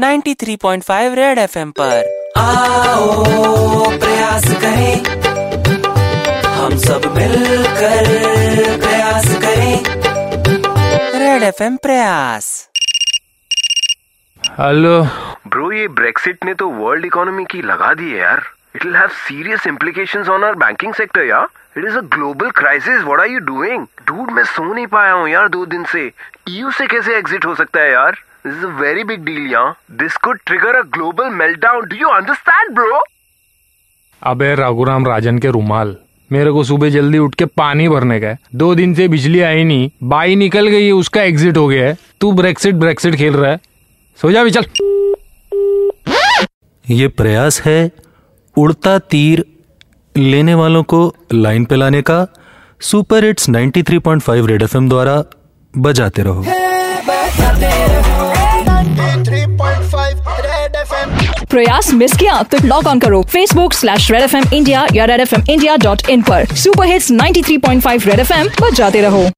93.5 red FM पर। आओ प्रयास करें। हम सब मिलकर प्रयास करें। Red FM Prayas. Hello. Bro ये ब्रेक्सिट ने तो वर्ल्ड इकोनॉमी की लगा दी है यार। It will have serious implications on our banking sector यार। It is a global crisis what are you doing dude मैं सो नहीं पाया हूँ यार दो दिन से। ईयू से कैसे एग्जिट हो सकता है यार? This is a very big deal यार this could trigger a global meltdown do you understand bro अबे रघुराम राजन के रुमाल। मेरे को सुबह जल्दी उठ के पानी भरने का है। दो दिन से बिजली आई नहीं। बाई निकल गई है उसका एग्जिट हो गया है। तू ब्रेक्सिट ब्रेक्सिट खेल रहा है। सो जा भी चल। ये प्रयास है उड़ता तीर लेने वालों को लाइन पे लाने का। सुपर हिट्स 93.5 रेड एफएम द्वारा बजाते रहो। प्रयास मिस किया तो लॉग ऑन करो Facebook slash Red F M India या Red F M India dot in पर। Super hits 93.5 Red F M जाते रहो।